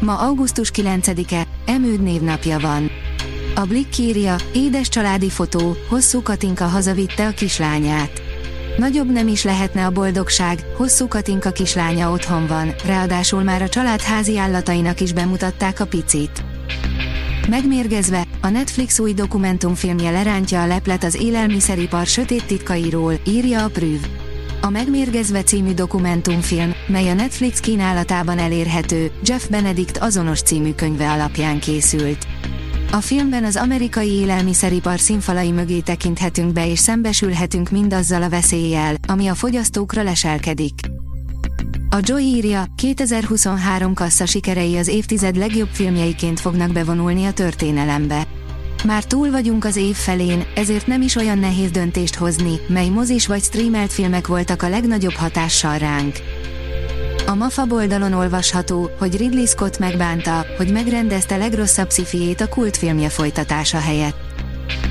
Ma augusztus 9-e, Emőd névnapja van. A Blick írja, édes családi fotó, hosszú Katinka hazavitte a kislányát. Nagyobb nem is lehetne a boldogság, hosszú Katinka kislánya otthon van, ráadásul már a család házi állatainak is bemutatták a picit. Megmérgezve, a Netflix új dokumentumfilmje lerántja a leplet az élelmiszeripar sötét titkairól, írja a Prüv. A Megmérgezve című dokumentumfilm, mely a Netflix kínálatában elérhető, Jeff Benedict azonos című könyve alapján készült. A filmben az amerikai élelmiszeripar színfalai mögé tekinthetünk be és szembesülhetünk mindazzal a veszéllyel, ami a fogyasztókra leselkedik. A Joy írja, 2023 kassza sikerei az évtized legjobb filmjeiként fognak bevonulni a történelembe. Már túl vagyunk az év felén, ezért nem is olyan nehéz döntést hozni, mely mozis vagy streamelt filmek voltak a legnagyobb hatással ránk. A MAFA oldalon olvasható, hogy Ridley Scott megbánta, hogy megrendezte legrosszabb szifiét a kultfilmje folytatása helyett.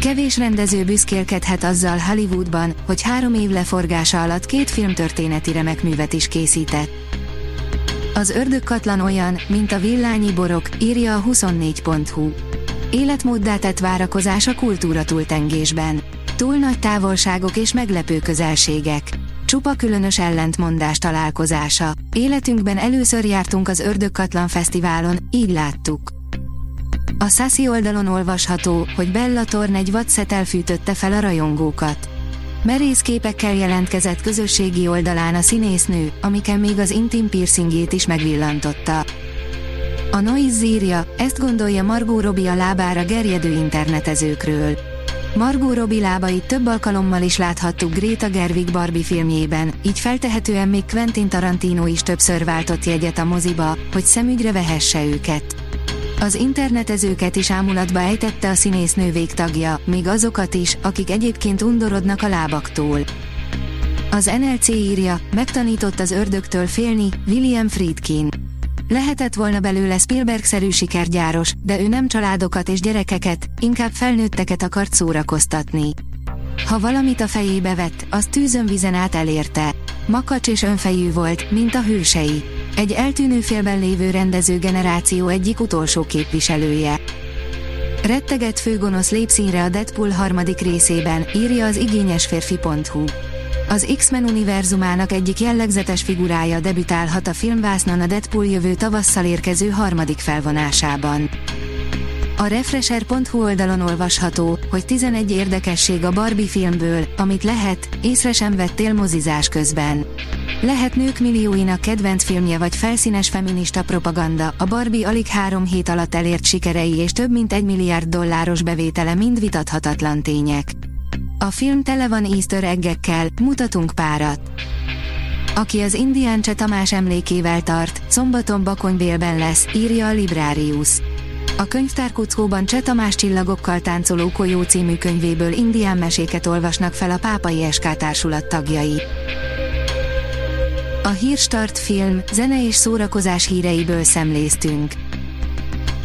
Kevés rendező büszkélkedhet azzal Hollywoodban, hogy három év leforgása alatt két filmtörténeti remek művet is készített. Az ördögkatlan olyan, mint a villányi borok, írja a 24.hu. Életmóddá tett várakozás a kultúra túltengésben. Túl nagy távolságok és meglepő közelségek. Csupa különös ellentmondás találkozása. Életünkben először jártunk az Ördögkatlan Fesztiválon, így láttuk. A Sassy oldalon olvasható, hogy Bella Torn egy vadszet elfűtötte fel a rajongókat. Merész képekkel jelentkezett közösségi oldalán a színésznő, amiken még az intim piercingjét is megvillantotta. A Noise írja, ezt gondolja Margot Robbie a lábára gerjedő internetezőkről. Margot Robbie lábait több alkalommal is láthattuk Greta Gerwig Barbie filmjében, így feltehetően még Quentin Tarantino is többször váltott jegyet a moziba, hogy szemügyre vehesse őket. Az internetezőket is ámulatba ejtette a színésznő végtagja, még azokat is, akik egyébként undorodnak a lábaktól. Az NLC írja, megtanított az ördögtől félni, William Friedkin. Lehetett volna belőle Spielberg-szerű sikergyáros, de ő nem családokat és gyerekeket, inkább felnőtteket akart szórakoztatni. Ha valamit a fejébe vett, az tűzön vizen át elérte. Makacs és önfejű volt, mint a hősei. Egy eltűnő félben lévő rendező generáció egyik utolsó képviselője. Retteget főgonosz lépszínre a Deadpool harmadik részében, írja az igényesférfi.hu. Az X-Men univerzumának egyik jellegzetes figurája debütálhat a filmvásznon a Deadpool jövő tavasszal érkező harmadik felvonásában. A Refresher.hu oldalon olvasható, hogy 11 érdekesség a Barbie filmből, amit lehet, észre sem vettél mozizás közben. Lehet nők millióinak kedvenc filmje vagy felszínes feminista propaganda, a Barbie alig három hét alatt elért sikerei és több mint egy milliárd dolláros bevétele mind vitathatatlan tények. A film tele van easter eggekkel, mutatunk párat. Aki az Indián Cseh Tamás emlékével tart, szombaton Bakonybélben lesz, írja a Librarius. A könyvtárkuckóban Cseh Tamás csillagokkal táncoló Kolyó című könyvéből indián meséket olvasnak fel a Pápai SK tagjai. A Hírstart film, zene és szórakozás híreiből szemléztünk.